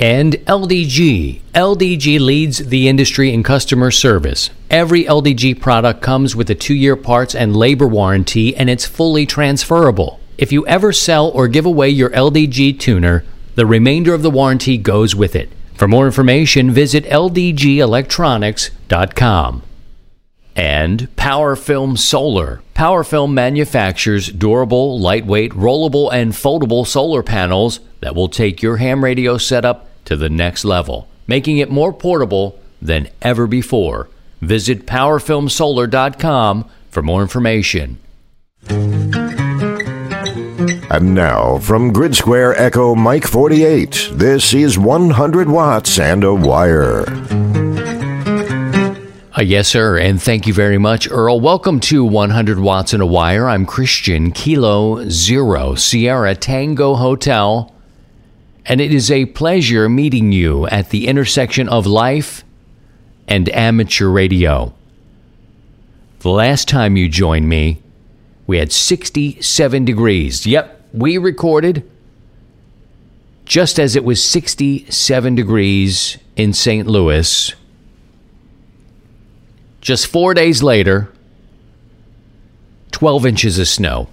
And LDG. LDG leads the industry in customer service. Every LDG product comes with a two year parts and labor warranty, and it's fully transferable. If you ever sell or give away your LDG tuner, the remainder of the warranty goes with it. For more information, visit ldgelectronics.com. And PowerFilm Solar. PowerFilm manufactures durable, lightweight, rollable, and foldable solar panels that will take your ham radio setup to the next level, making it more portable than ever before. Visit powerfilmsolar.com for more information. And now, from Grid Square Echo Mike 48, this is 100 Watts and a Wire. Uh, yes, sir, and thank you very much, Earl. Welcome to 100 Watts and a Wire. I'm Christian Kilo Zero Sierra Tango Hotel, and it is a pleasure meeting you at the intersection of life and amateur radio. The last time you joined me, we had 67 degrees. Yep, we recorded just as it was 67 degrees in St. Louis. Just four days later, 12 inches of snow.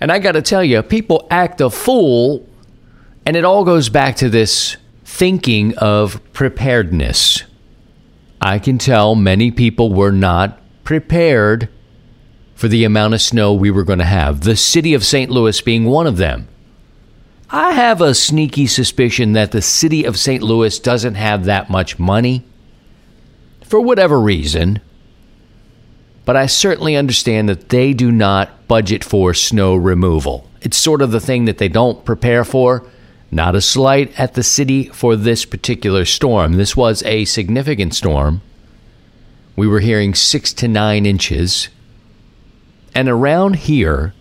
And I got to tell you, people act a fool, and it all goes back to this thinking of preparedness. I can tell many people were not prepared for the amount of snow we were going to have, the city of St. Louis being one of them. I have a sneaky suspicion that the city of St. Louis doesn't have that much money for whatever reason, but I certainly understand that they do not budget for snow removal. It's sort of the thing that they don't prepare for. Not a slight at the city for this particular storm. This was a significant storm. We were hearing six to nine inches. And around here,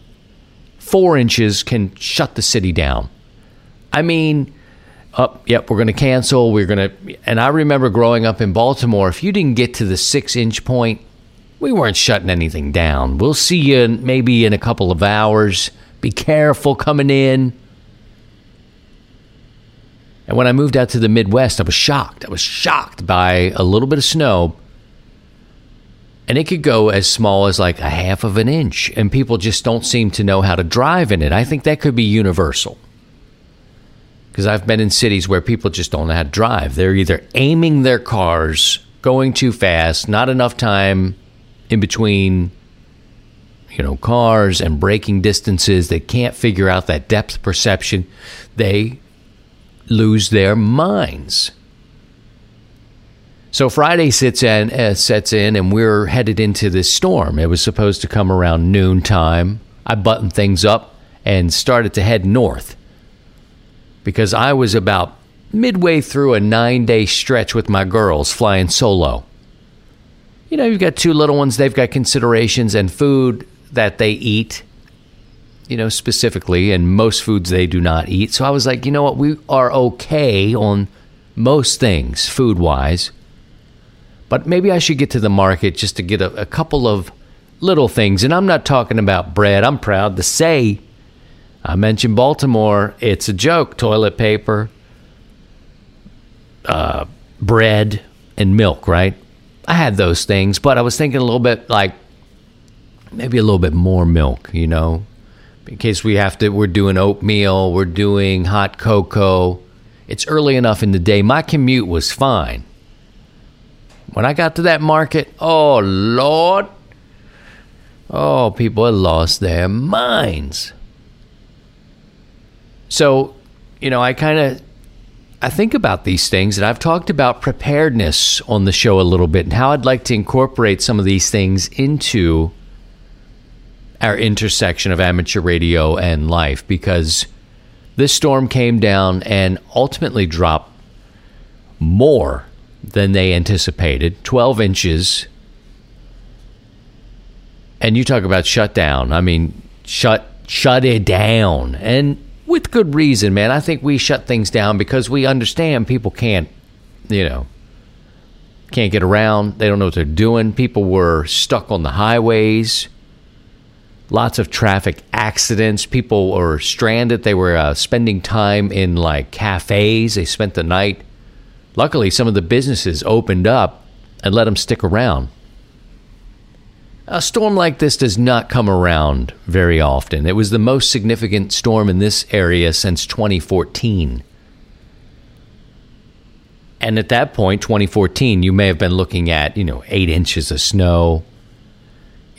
four inches can shut the city down. I mean, up, oh, yep, we're going to cancel. We're going to, and I remember growing up in Baltimore, if you didn't get to the six inch point, we weren't shutting anything down. We'll see you maybe in a couple of hours. Be careful coming in. And when I moved out to the Midwest, I was shocked. I was shocked by a little bit of snow. And it could go as small as like a half of an inch, and people just don't seem to know how to drive in it. I think that could be universal because I've been in cities where people just don't know how to drive. They're either aiming their cars, going too fast, not enough time in between, you know, cars and braking distances. They can't figure out that depth perception. They lose their minds. So Friday sits in, uh, sets in, and we're headed into this storm. It was supposed to come around noon time. I buttoned things up and started to head north because I was about midway through a nine day stretch with my girls flying solo. You know, you've got two little ones, they've got considerations and food that they eat, you know, specifically, and most foods they do not eat. So I was like, you know what, we are okay on most things food wise. But maybe I should get to the market just to get a, a couple of little things. And I'm not talking about bread. I'm proud to say I mentioned Baltimore. It's a joke. Toilet paper, uh, bread, and milk, right? I had those things, but I was thinking a little bit like maybe a little bit more milk, you know, in case we have to, we're doing oatmeal, we're doing hot cocoa. It's early enough in the day. My commute was fine. When I got to that market, oh, Lord. Oh, people had lost their minds. So, you know, I kind of I think about these things and I've talked about preparedness on the show a little bit and how I'd like to incorporate some of these things into our intersection of amateur radio and life because This storm came down and ultimately dropped more than they anticipated 12 inches. And you talk about shutdown. I mean, shut shut it down. And with good reason, man. I think we shut things down because we understand people can't, you know, can't get around. They don't know what they're doing. People were stuck on the highways. Lots of traffic accidents. People were stranded. They were uh, spending time in like cafes. They spent the night. Luckily, some of the businesses opened up and let them stick around. A storm like this does not come around very often. It was the most significant storm in this area since 2014. And at that point, 2014, you may have been looking at, you know, eight inches of snow.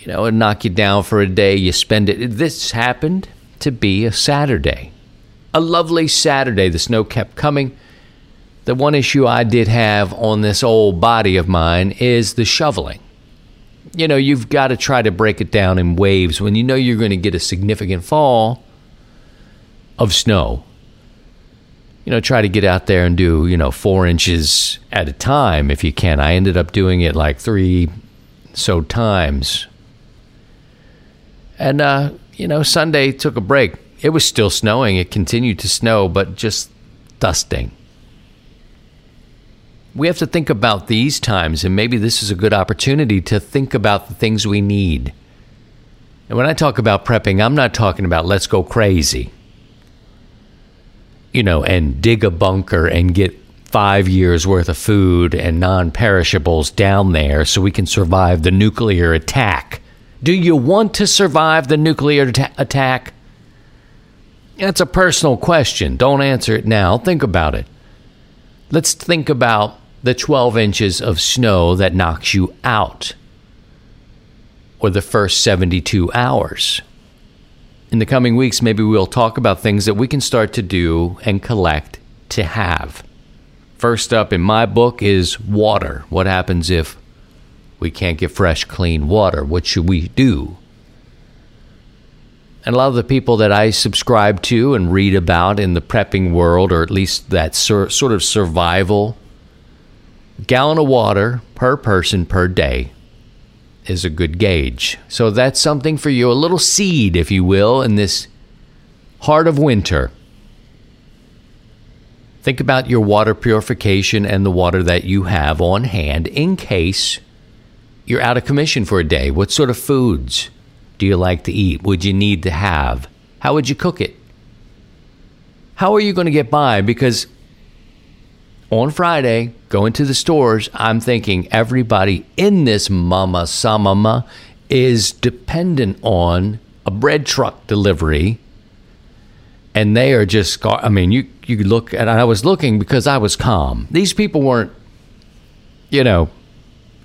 You know, and knock you down for a day. You spend it. This happened to be a Saturday. A lovely Saturday. The snow kept coming. The one issue I did have on this old body of mine is the shoveling you know, you've got to try to break it down in waves when you know you're going to get a significant fall of snow. You know, try to get out there and do, you know, four inches at a time if you can. I ended up doing it like three so times. And, uh, you know, Sunday took a break. It was still snowing. It continued to snow, but just dusting we have to think about these times, and maybe this is a good opportunity to think about the things we need. And when I talk about prepping, I'm not talking about let's go crazy, you know, and dig a bunker and get five years worth of food and non perishables down there so we can survive the nuclear attack. Do you want to survive the nuclear ta- attack? That's a personal question. Don't answer it now. Think about it. Let's think about the 12 inches of snow that knocks you out, or the first 72 hours. In the coming weeks, maybe we'll talk about things that we can start to do and collect to have. First up in my book is water. What happens if we can't get fresh, clean water? What should we do? And a lot of the people that I subscribe to and read about in the prepping world, or at least that sur- sort of survival gallon of water per person per day is a good gauge. So that's something for you, a little seed, if you will, in this heart of winter. Think about your water purification and the water that you have on hand in case you're out of commission for a day. What sort of foods do you like to eat? Would you need to have? How would you cook it? How are you going to get by? Because on Friday, going to the stores, I'm thinking everybody in this mama samama is dependent on a bread truck delivery. And they are just, I mean, you, you look, and I was looking because I was calm. These people weren't, you know,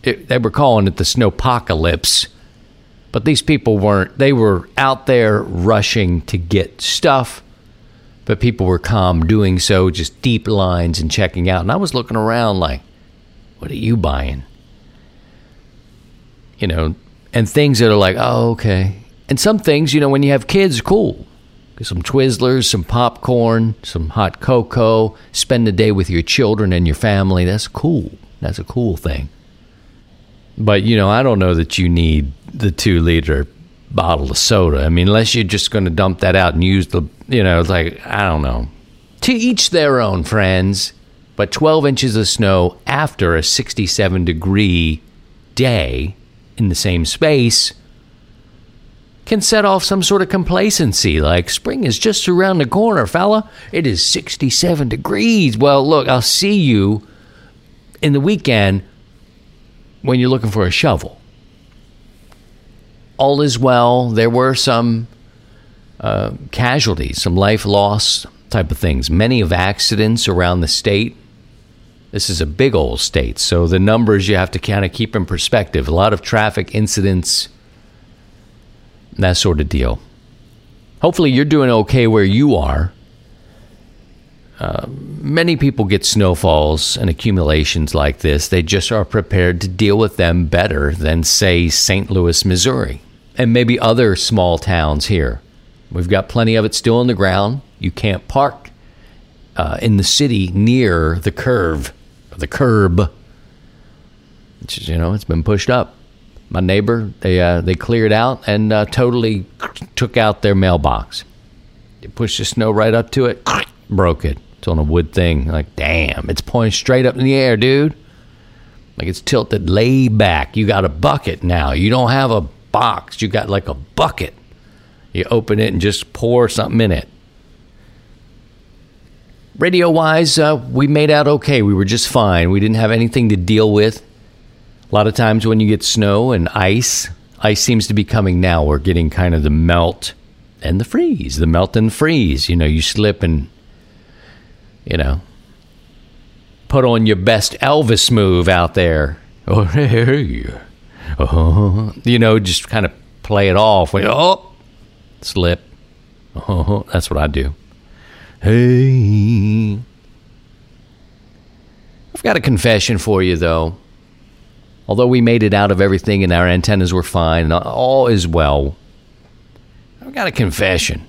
it, they were calling it the snowpocalypse. But these people weren't, they were out there rushing to get stuff but people were calm doing so, just deep lines and checking out. And I was looking around like, what are you buying? You know, and things that are like, oh, okay. And some things, you know, when you have kids, cool. Some Twizzlers, some popcorn, some hot cocoa, spend the day with your children and your family. That's cool. That's a cool thing. But, you know, I don't know that you need the two liter bottle of soda. I mean, unless you're just going to dump that out and use the, you know, it's like, I don't know. To each their own, friends. But 12 inches of snow after a 67 degree day in the same space can set off some sort of complacency like spring is just around the corner, fella. It is 67 degrees. Well, look, I'll see you in the weekend when you're looking for a shovel all is well. There were some uh, casualties, some life loss type of things. Many of accidents around the state. This is a big old state, so the numbers you have to kind of keep in perspective. A lot of traffic incidents, that sort of deal. Hopefully, you're doing okay where you are. Uh, many people get snowfalls and accumulations like this. They just are prepared to deal with them better than, say, St. Louis, Missouri and maybe other small towns here. We've got plenty of it still on the ground. You can't park uh, in the city near the curve, the curb. It's, you know, it's been pushed up. My neighbor, they uh, they cleared out and uh, totally took out their mailbox. They pushed the snow right up to it, broke it. It's on a wood thing. Like, damn, it's pointing straight up in the air, dude. Like it's tilted lay back. You got a bucket now. You don't have a box. You got like a bucket. You open it and just pour something in it. Radio wise, uh, we made out okay. We were just fine. We didn't have anything to deal with. A lot of times when you get snow and ice, ice seems to be coming now. We're getting kind of the melt and the freeze, the melt and freeze. You know, you slip and, you know, put on your best Elvis move out there. Oh, hey, oh, you know, just kind of play it off. With oh, slip. Oh, that's what I do. Hey. I've got a confession for you, though. Although we made it out of everything and our antennas were fine and all is well, I've got a confession.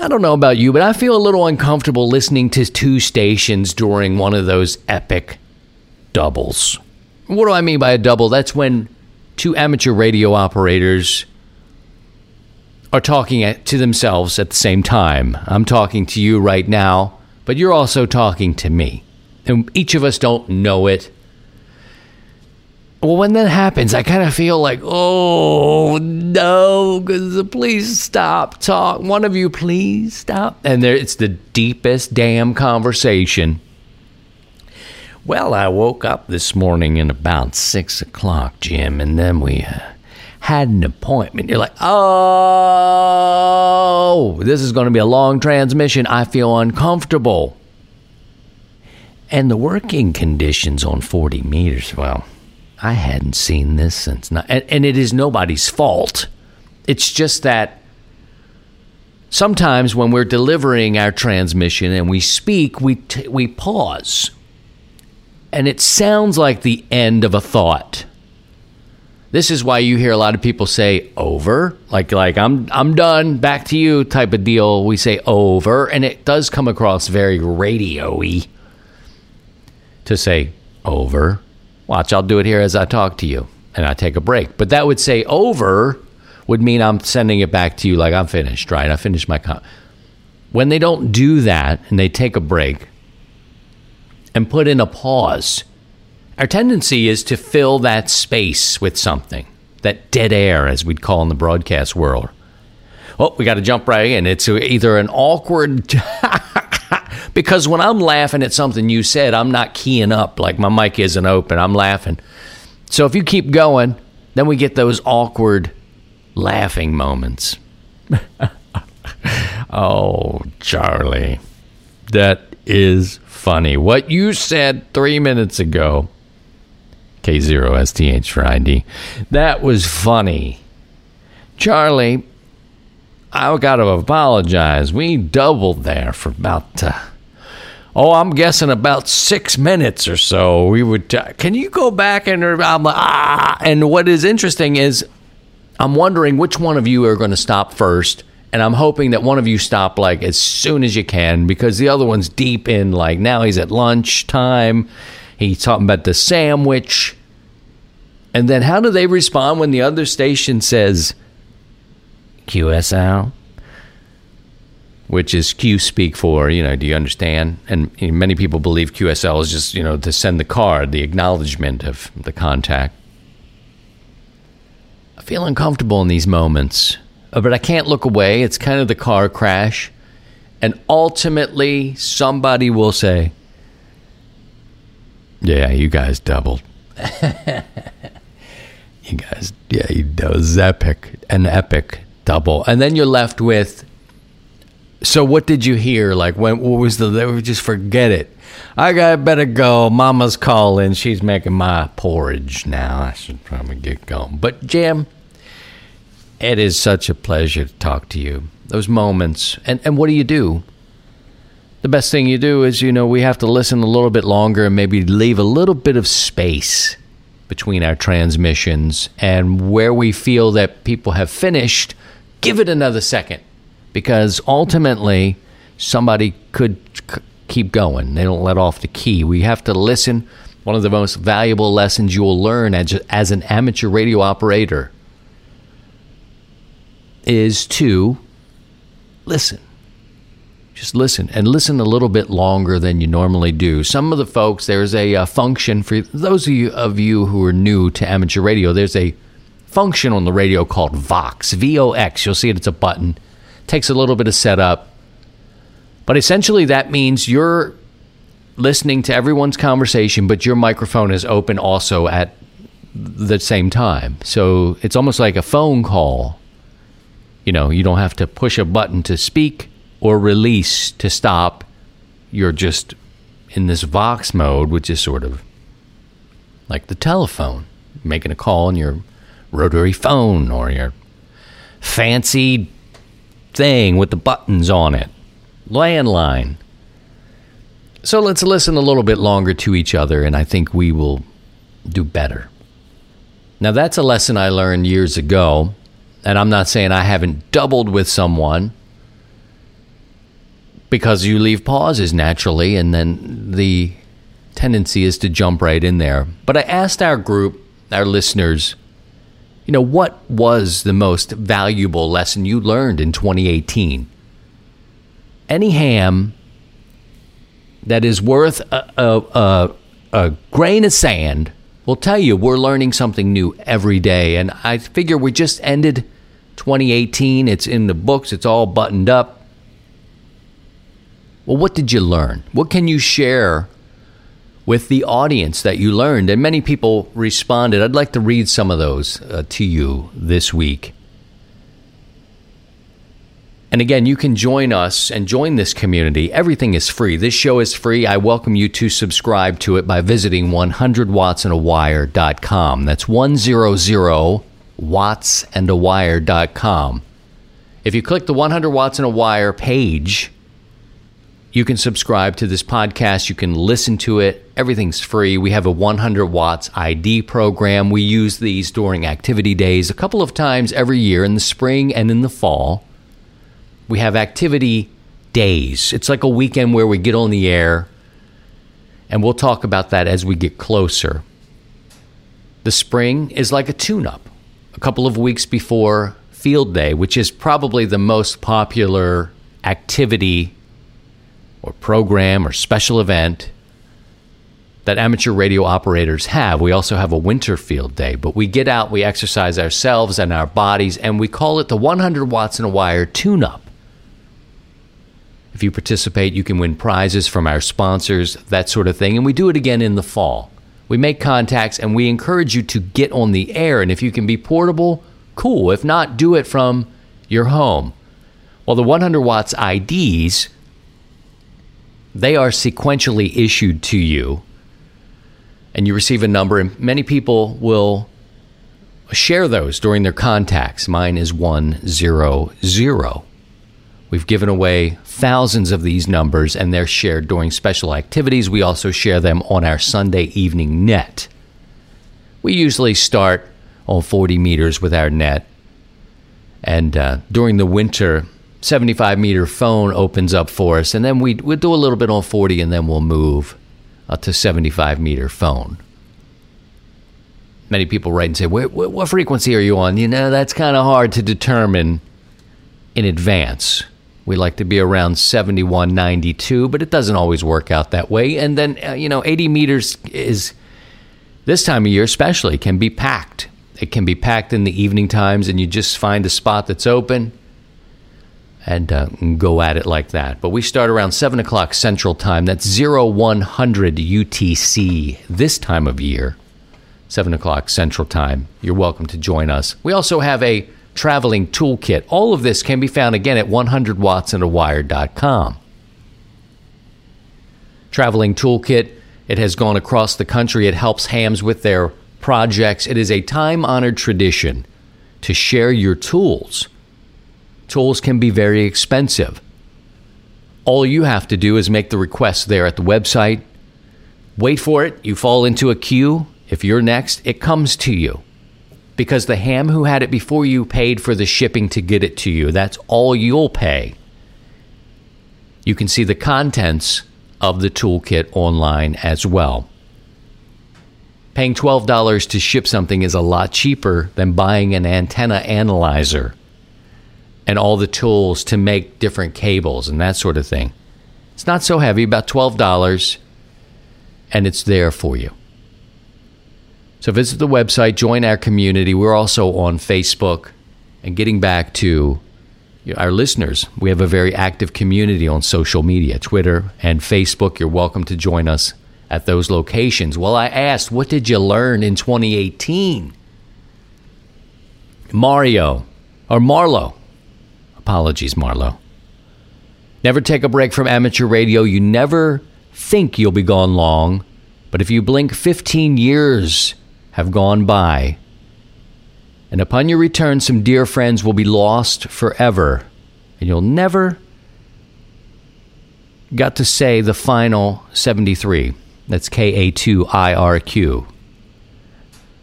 I don't know about you, but I feel a little uncomfortable listening to two stations during one of those epic doubles. What do I mean by a double? That's when two amateur radio operators are talking to themselves at the same time. I'm talking to you right now, but you're also talking to me. And each of us don't know it. Well, when that happens, I kind of feel like, oh no, please stop talk. One of you, please stop. And there, it's the deepest damn conversation. Well, I woke up this morning at about six o'clock, Jim, and then we uh, had an appointment. You're like, oh, this is going to be a long transmission. I feel uncomfortable. And the working conditions on 40 meters, well, I hadn't seen this since not, and, and it is nobody's fault. It's just that sometimes when we're delivering our transmission and we speak, we t- we pause, and it sounds like the end of a thought. This is why you hear a lot of people say over, like like I'm I'm done, back to you type of deal. We say over, and it does come across very radio-y to say over Watch, I'll do it here as I talk to you and I take a break. But that would say over would mean I'm sending it back to you like I'm finished, right? I finished my con- When they don't do that and they take a break and put in a pause, our tendency is to fill that space with something, that dead air, as we'd call in the broadcast world. Oh, we got to jump right in. It's either an awkward because when I'm laughing at something you said, I'm not keying up like my mic isn't open. I'm laughing. So if you keep going, then we get those awkward laughing moments. oh, Charlie, that is funny. What you said three minutes ago, K0STH for ID, that was funny. Charlie, I got to apologize. We doubled there for about. Uh, oh, I'm guessing about six minutes or so. We would. T- Can you go back and I'm like, ah. And what is interesting is, I'm wondering which one of you are going to stop first, and I'm hoping that one of you stop like as soon as you can because the other one's deep in like now he's at lunch time. He's talking about the sandwich. And then how do they respond when the other station says QSL? Which is Q speak for, you know, do you understand? And you many people believe QSL is just, you know, to send the card, the acknowledgement of the contact. I feel uncomfortable in these moments, uh, but I can't look away. It's kind of the car crash. And ultimately, somebody will say, Yeah, you guys doubled. you guys, yeah, that was epic, an epic double. And then you're left with, so what did you hear? Like when what was the they just forget it. I got better go. Mama's calling. She's making my porridge now. I should probably get going. But Jim, it is such a pleasure to talk to you. Those moments. And and what do you do? The best thing you do is, you know, we have to listen a little bit longer and maybe leave a little bit of space between our transmissions and where we feel that people have finished, give it another second because ultimately somebody could c- keep going. They don't let off the key. We have to listen. One of the most valuable lessons you will learn as, as an amateur radio operator is to listen. Just listen and listen a little bit longer than you normally do. Some of the folks, there's a, uh, function for those of you, of you who are new to amateur radio, there's a function on the radio called Vox, V O X. You'll see it, it's a button. Takes a little bit of setup. But essentially, that means you're listening to everyone's conversation, but your microphone is open also at the same time. So it's almost like a phone call. You know, you don't have to push a button to speak or release to stop. You're just in this Vox mode, which is sort of like the telephone, making a call on your rotary phone or your fancy thing with the buttons on it, landline. So let's listen a little bit longer to each other, and I think we will do better. Now, that's a lesson I learned years ago, and I'm not saying I haven't doubled with someone because you leave pauses naturally, and then the tendency is to jump right in there. But I asked our group, our listeners, you know, what was the most valuable lesson you learned in 2018? Any ham that is worth a, a, a, grain of sand will tell you we're learning something new every day. And I figure we just ended 2018. It's in the books, it's all buttoned up. Well, what did you learn? What can you share with the audience that you learned? And many people responded. I'd like to read some of those uh, to you this week. And again, you can join us and join this community. Everything is free. This show is free. I welcome you to subscribe to it by visiting 100wattsandawire.com. That's 100 wattsandawire.com. If you click the 100 Watts and a Wire page, you can subscribe to this podcast. You can listen to it. Everything's free. We have a 100 Watts ID program. We use these during activity days a couple of times every year in the spring and in the fall we have activity days. It's like a weekend where we get on the air, and we'll talk about that as we get closer. The spring is like a tune up, a couple of weeks before Field Day, which is probably the most popular activity or program or special event that amateur radio operators have. We also have a winter field day, but we get out, we exercise ourselves and our bodies, and we call it the 100 watts in a wire tune up. If you participate, you can win prizes from our sponsors, that sort of thing. And we do it again in the fall. We make contacts and we encourage you to get on the air. And if you can be portable, cool. If not, do it from your home. Well, the 100 watts IDs, they are sequentially issued to you. And you receive a number, and many people will share those during their contacts. Mine is 100. We've given away thousands of these numbers, and they're shared during special activities. We also share them on our Sunday evening net. We usually start on 40 meters with our net, and uh, during the winter, 75 meter phone opens up for us, and then we, we'll do a little bit on 40, and then we'll move uh, to 75 meter phone. Many people write and say, what, what frequency are you on? You know, that's kind of hard to determine in advance. We like to be around 71, 92, but it doesn't always work out that way. And then, uh, you know, 80 meters is, this time of year especially, can be packed. It can be packed in the evening times, and you just find a spot that's open and uh, go at it like that. But we start around 7 o'clock Central Time. That's 0100 UTC this time of year, 7 o'clock Central Time. You're welcome to join us. We also have a traveling toolkit. All of this can be found again at 100wattsandawire.com. Traveling toolkit, it has gone across the country. It helps hams with their projects. It is a time honored tradition to share your tools. Tools can be very expensive. All you have to do is make the request there at the website. Wait for it. You fall into a queue. If you're next, it comes to you. because the ham who had it before you paid for the shipping to get it to you. That's all you'll pay. You can see the contents of the toolkit online as well. Paying $12 to ship something is a lot cheaper than buying an antenna analyzer and all the tools to make different cables and that sort of thing. It's not so heavy, about $12, and it's there for you. So visit the website, join our community. We're also on Facebook. And getting back to our listeners, we have a very active community on social media Twitter and Facebook. You're welcome to join us at those locations. Well, I asked, what did you learn in 2018? Mario, or Marlo. Apologies, Marlo. Never take a break from amateur radio. You never think you'll be gone long, but if you blink 15 years, have gone by. And upon your return, some dear friends will be lost forever, and you'll never got to say the final 73. That's KA2IRQ.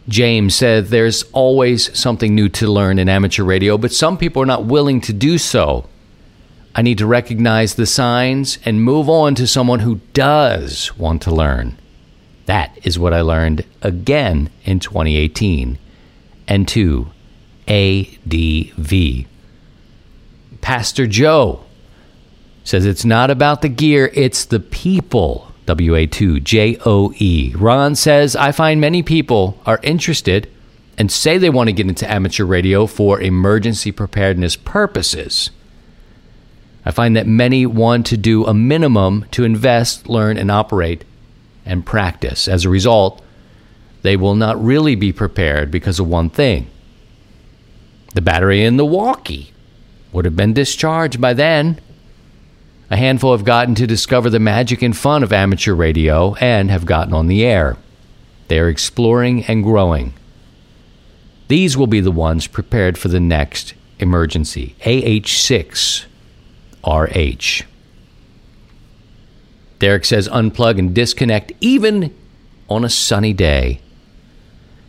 James said there's always something new to learn in amateur radio, but some people are not willing to do so. I need to recognize the signs and move on to someone who does want to learn. That is what I learned again in 2018. And two, ADV. Pastor Joe says it's not about the gear, it's the people. WA2JOE. Ron says, I find many people are interested and say they want to get into amateur radio for emergency preparedness purposes. I find that many want to do a minimum to invest, learn, and operate and practice. As a result, they will not really be prepared because of one thing the battery in the walkie would have been discharged by then. A handful have gotten to discover the magic and fun of amateur radio and have gotten on the air. They are exploring and growing. These will be the ones prepared for the next emergency AH6RH. Derek says unplug and disconnect even on a sunny day.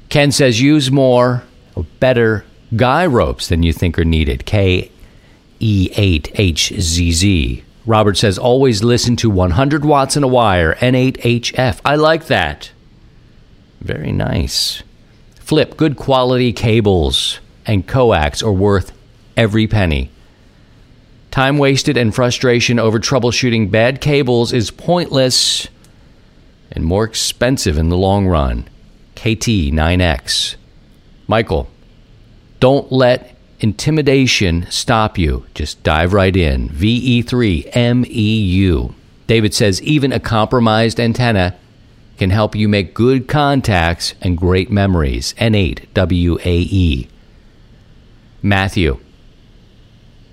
Ken says use more or better guy ropes than you think are needed. K E8HZZ. Robert says always listen to 100 watts in a wire, N8HF. I like that. Very nice. Flip, good quality cables and coax are worth every penny. Time wasted and frustration over troubleshooting bad cables is pointless and more expensive in the long run. KT9X. Michael, don't let intimidation stop you. Just dive right in. VE3MEU. David says even a compromised antenna can help you make good contacts and great memories. N8WAE. Matthew,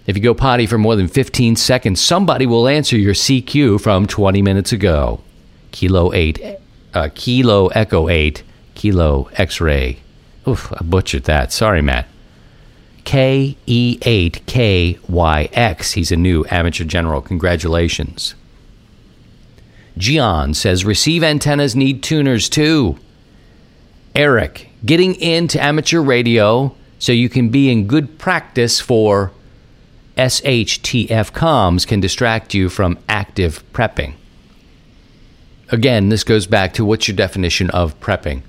if you go potty for more than 15 seconds, somebody will answer your CQ from 20 minutes ago. Kilo 8, uh, Kilo Echo 8, Kilo X ray. Oof, I butchered that. Sorry, Matt. KE8KYX. He's a new amateur general. Congratulations. Gian says receive antennas need tuners too. Eric, getting into amateur radio so you can be in good practice for SHTF comms can distract you from active prepping. Again, this goes back to what's your definition of prepping?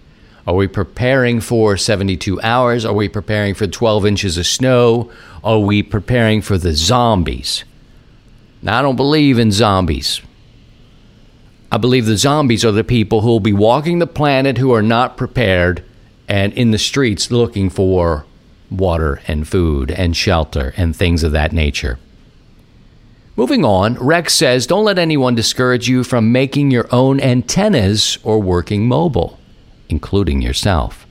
Are we preparing for 72 hours? Are we preparing for 12 inches of snow? Are we preparing for the zombies? Now, I don't believe in zombies. I believe the zombies are the people who will be walking the planet who are not prepared and in the streets looking for water and food and shelter and things of that nature. Moving on, Rex says don't let anyone discourage you from making your own antennas or working mobile, including yourself.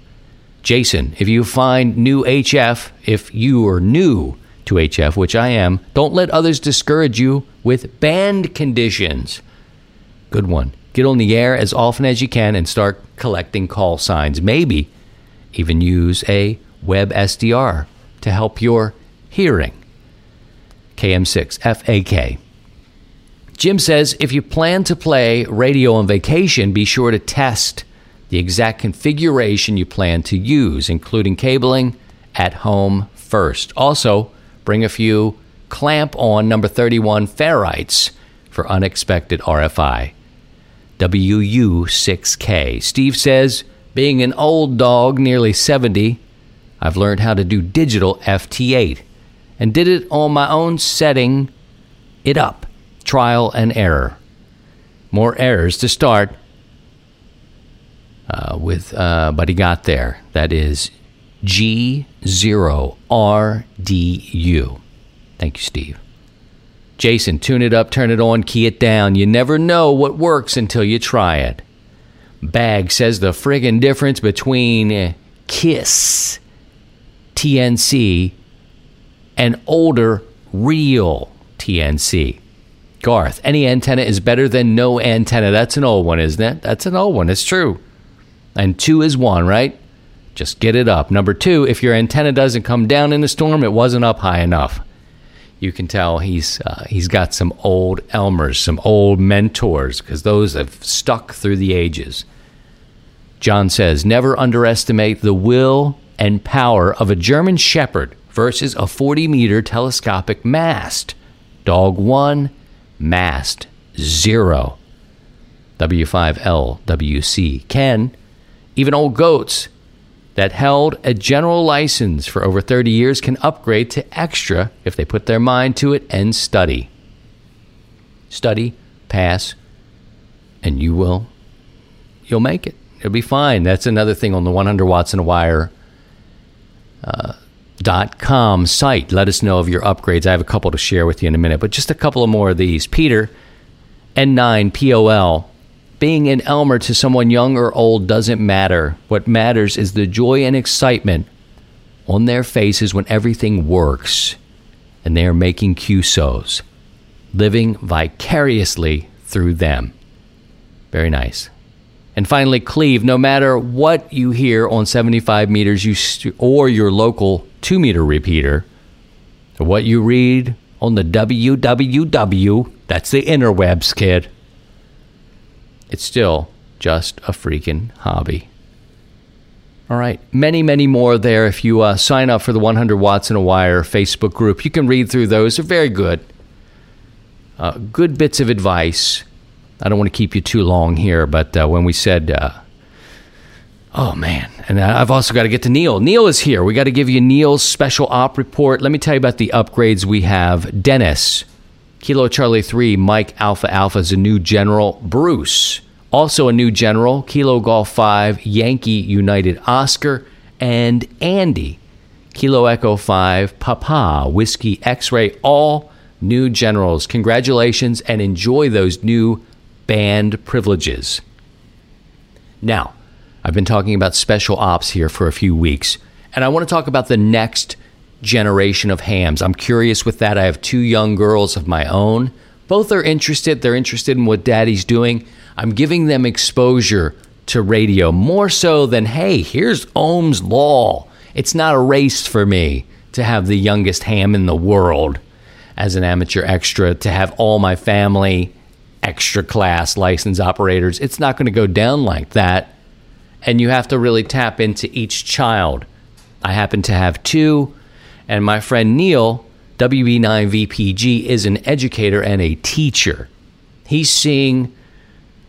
Jason, if you find new HF, if you are new to HF, which I am, don't let others discourage you with band conditions. Good one. Get on the air as often as you can and start collecting call signs. Maybe even use a Web SDR to help your hearing. KM6FAK. Jim says if you plan to play radio on vacation, be sure to test the exact configuration you plan to use, including cabling at home first. Also, bring a few clamp on number 31 ferrites for unexpected RFI. WU6K. Steve says, being an old dog, nearly 70, I've learned how to do digital FT8 and did it on my own setting it up. Trial and error. More errors to start uh, with, uh, but he got there. That is G0RDU. Thank you, Steve. Jason, tune it up, turn it on, key it down. You never know what works until you try it. Bag says the friggin' difference between uh, KISS, TNC, and older, real TNC. Garth, any antenna is better than no antenna. That's an old one, isn't it? That's an old one. It's true. And two is one, right? Just get it up. Number two, if your antenna doesn't come down in a storm, it wasn't up high enough. You can tell he's uh, he's got some old Elmers, some old mentors, because those have stuck through the ages. John says, never underestimate the will and power of a German Shepherd versus a 40 meter telescopic mast. Dog 1, mast 0. W5LWC. Ken, even old goats that held a general license for over 30 years can upgrade to extra if they put their mind to it and study. Study, pass, and you will you'll make it. It'll be fine. That's another thing on the 100 watts in a wire uh, dot com site. Let us know of your upgrades. I have a couple to share with you in a minute, but just a couple of more of these. Peter, N9POL. Being an Elmer to someone young or old doesn't matter. What matters is the joy and excitement on their faces when everything works and they are making QSOs, living vicariously through them. Very nice. And finally, Cleve, no matter what you hear on 75 meters you st- or your local 2 meter repeater, or what you read on the www, that's the interwebs, kid it's still just a freaking hobby. All right, many, many more there. If you uh, sign up for the 100 Watts in a Wire Facebook group, you can read through those. They're very good. Uh, good bits of advice. I don't want to keep you too long here, but uh, when we said, uh, oh man, and I've also got to get to Neil. Neil is here. We got to give you Neil's special op report. Let me tell you about the upgrades we have. Dennis Kilo Charlie 3, Mike Alpha Alpha is a new general. Bruce, also a new general. Kilo Golf 5, Yankee United Oscar. And Andy, Kilo Echo 5, Papa, Whiskey X Ray, all new generals. Congratulations and enjoy those new band privileges. Now, I've been talking about special ops here for a few weeks, and I want to talk about the next generation of hams. I'm curious with that. I have two young girls of my own. Both are interested. They're interested in what daddy's doing. I'm giving them exposure to radio more so than, hey, here's Ohm's Law. It's not a race for me to have the youngest ham in the world as an amateur extra, to have all my family extra class license operators. It's not going to go down like that. And you have to really tap into each child. I happen to have two. And my friend Neil, WB9VPG, is an educator and a teacher. He's seeing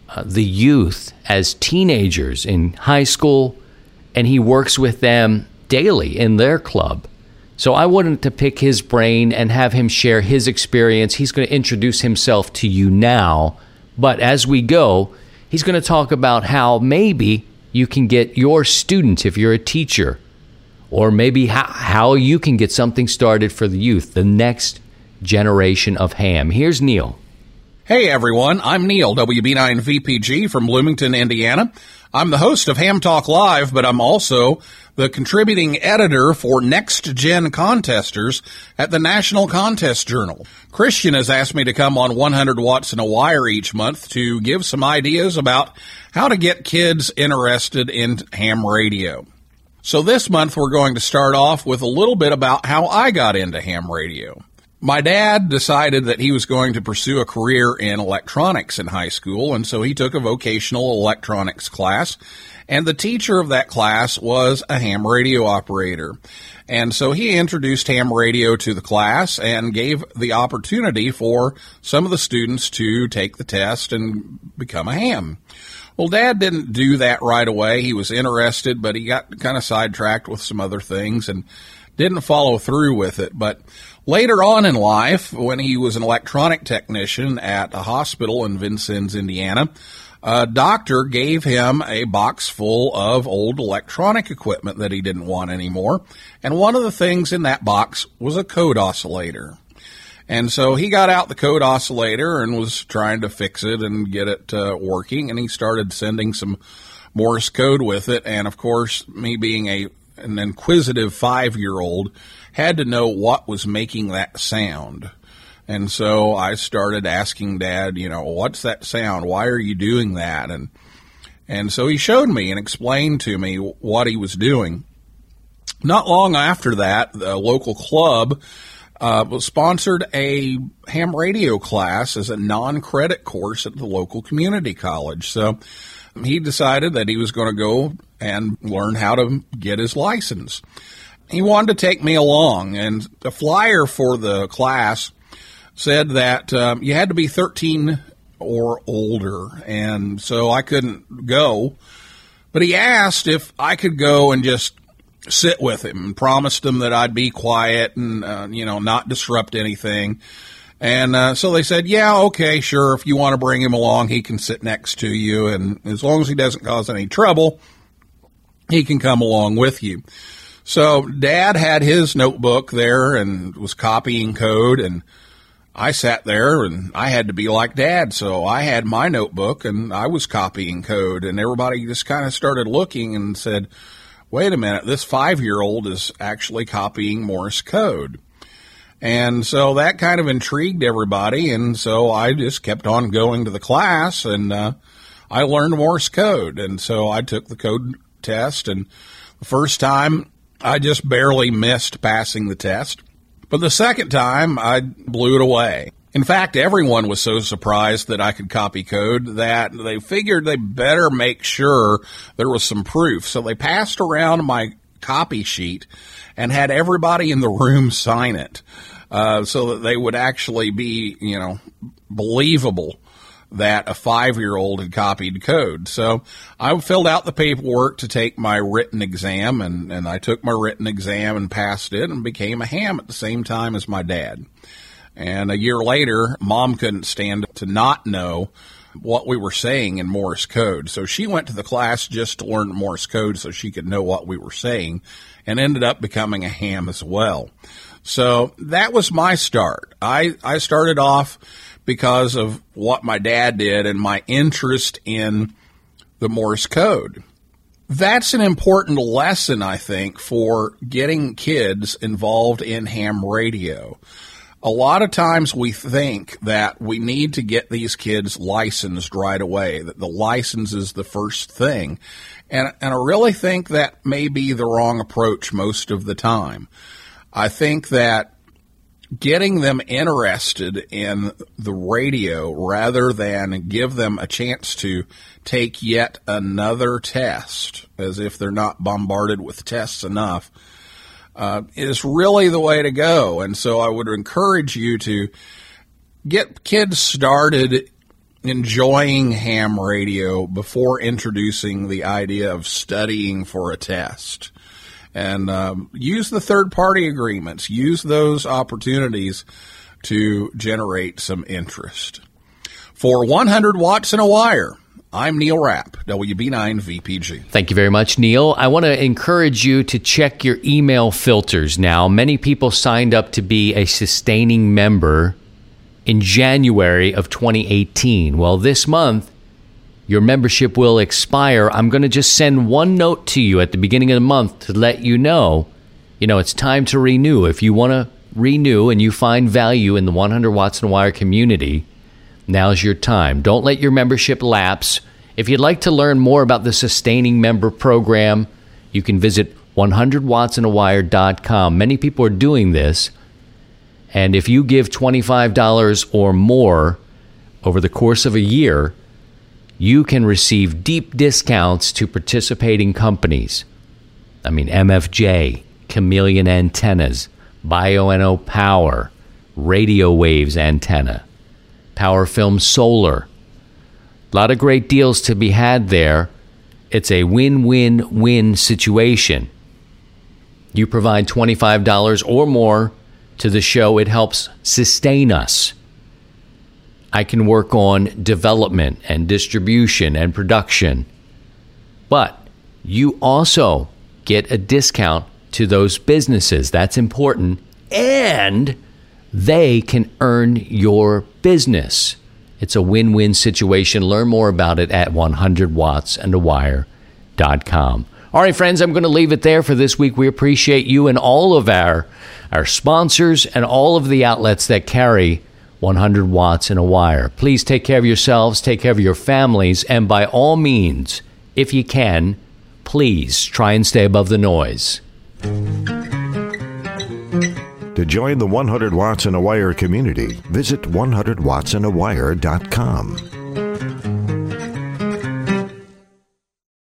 uh, the youth as teenagers in high school, and he works with them daily in their club. So I wanted to pick his brain and have him share his experience. He's going to introduce himself to you now, but as we go, he's going to talk about how maybe you can get your student, if you're a teacher, or maybe how, how you can get something started for the youth, the next generation of ham. Here's Neil. Hey everyone, I'm Neil, WB9VPG from Bloomington, Indiana. I'm the host of Ham Talk Live, but I'm also the contributing editor for Next Gen Contesters at the National Contest Journal. Christian has asked me to come on 100 Watts in a Wire each month to give some ideas about how to get kids interested in ham radio. So this month we're going to start off with a little bit about how I got into ham radio. my dad decided that he was going to pursue a career in electronics in high school, and so he took a vocational electronics class. And the teacher of that class was a ham radio operator. And so he introduced ham radio to the class and gave the opportunity for some of the students to take the test and become a ham. Well, dad didn't do that right away. He was interested, but he got kind of sidetracked with some other things and didn't follow through with it. But later on in life, when he was an electronic technician at a hospital in Vincennes, Indiana, a doctor gave him a box full of old electronic equipment that he didn't want anymore. And one of the things in that box was a code oscillator. And so he got out the code oscillator and was trying to fix it and get it uh, working. And he started sending some Morse code with it. And of course, me being a an inquisitive five year old had to know what was making that sound. And so I started asking dad, you know, what's that sound? Why are you doing that? And and so he showed me and explained to me what he was doing. Not long after that, the local club uh, sponsored a ham radio class as a non-credit course at the local community college. So he decided that he was going to go and learn how to get his license. He wanted to take me along, and the flyer for the class said that um, you had to be 13 or older, and so I couldn't go. But he asked if I could go and just sit with him and promised him that I'd be quiet and, uh, you know, not disrupt anything. And uh, so they said, yeah, okay, sure. If you want to bring him along, he can sit next to you. And as long as he doesn't cause any trouble, he can come along with you. So dad had his notebook there and was copying code. And I sat there and I had to be like dad. So I had my notebook and I was copying code. And everybody just kind of started looking and said, wait a minute, this five year old is actually copying Morse code. And so that kind of intrigued everybody. And so I just kept on going to the class and uh, I learned Morse code. And so I took the code test. And the first time I just barely missed passing the test. But the second time I blew it away. In fact, everyone was so surprised that I could copy code that they figured they better make sure there was some proof. So they passed around my copy sheet and had everybody in the room sign it uh, so that they would actually be, you know, believable that a five year old had copied code. So I filled out the paperwork to take my written exam and, and I took my written exam and passed it and became a ham at the same time as my dad. And a year later, mom couldn't stand to not know what we were saying in Morse code. So she went to the class just to learn Morse code so she could know what we were saying and ended up becoming a ham as well. So that was my start. I, I started off because of what my dad did and my interest in the Morse code. That's an important lesson, I think, for getting kids involved in ham radio a lot of times we think that we need to get these kids licensed right away, that the license is the first thing. And, and I really think that may be the wrong approach most of the time. I think that getting them interested in the radio rather than give them a chance to take yet another test, as if they're not bombarded with tests enough, uh, is really the way to go. And so I would encourage you to get kids started enjoying ham radio before introducing the idea of studying for a test. And um, use the third party agreements, use those opportunities to generate some interest. For 100 watts and a wire, I'm Neil Rapp, WB9 VPG. Thank you very much, Neil. I want to encourage you to check your email filters now. Many people signed up to be a sustaining member in January of 2018. Well, this month, your membership will expire. I'm going to just send one note to you at the beginning of the month to let you know, you know, it's time to renew. If you want to renew and you find value in the 100 Watts and Wire community, Now's your time. Don't let your membership lapse. If you'd like to learn more about the Sustaining Member Program, you can visit 100wattsandawire.com. Many people are doing this, And if you give $25 or more over the course of a year, you can receive deep discounts to participating companies. I mean, MFJ, Chameleon Antennas, Bioenno Power, Radiowavz Antenna, Power Film Solar. A lot of great deals to be had there. It's a win win win situation. You provide $25 or more to the show, it helps sustain us. I can work on development and distribution and production. But you also get a discount to those businesses. That's important. And they can earn your business. It's a win win situation. Learn more about it at 100wattsandawire.com. All right, friends, I'm going to leave it there for this week. We appreciate you and all of our, our sponsors and all of the outlets that carry 100 watts and a wire. Please take care of yourselves, take care of your families, and by all means, if you can, please try and stay above the noise. To join the 100 Watts and a Wire community, visit 100wattsandawire.com.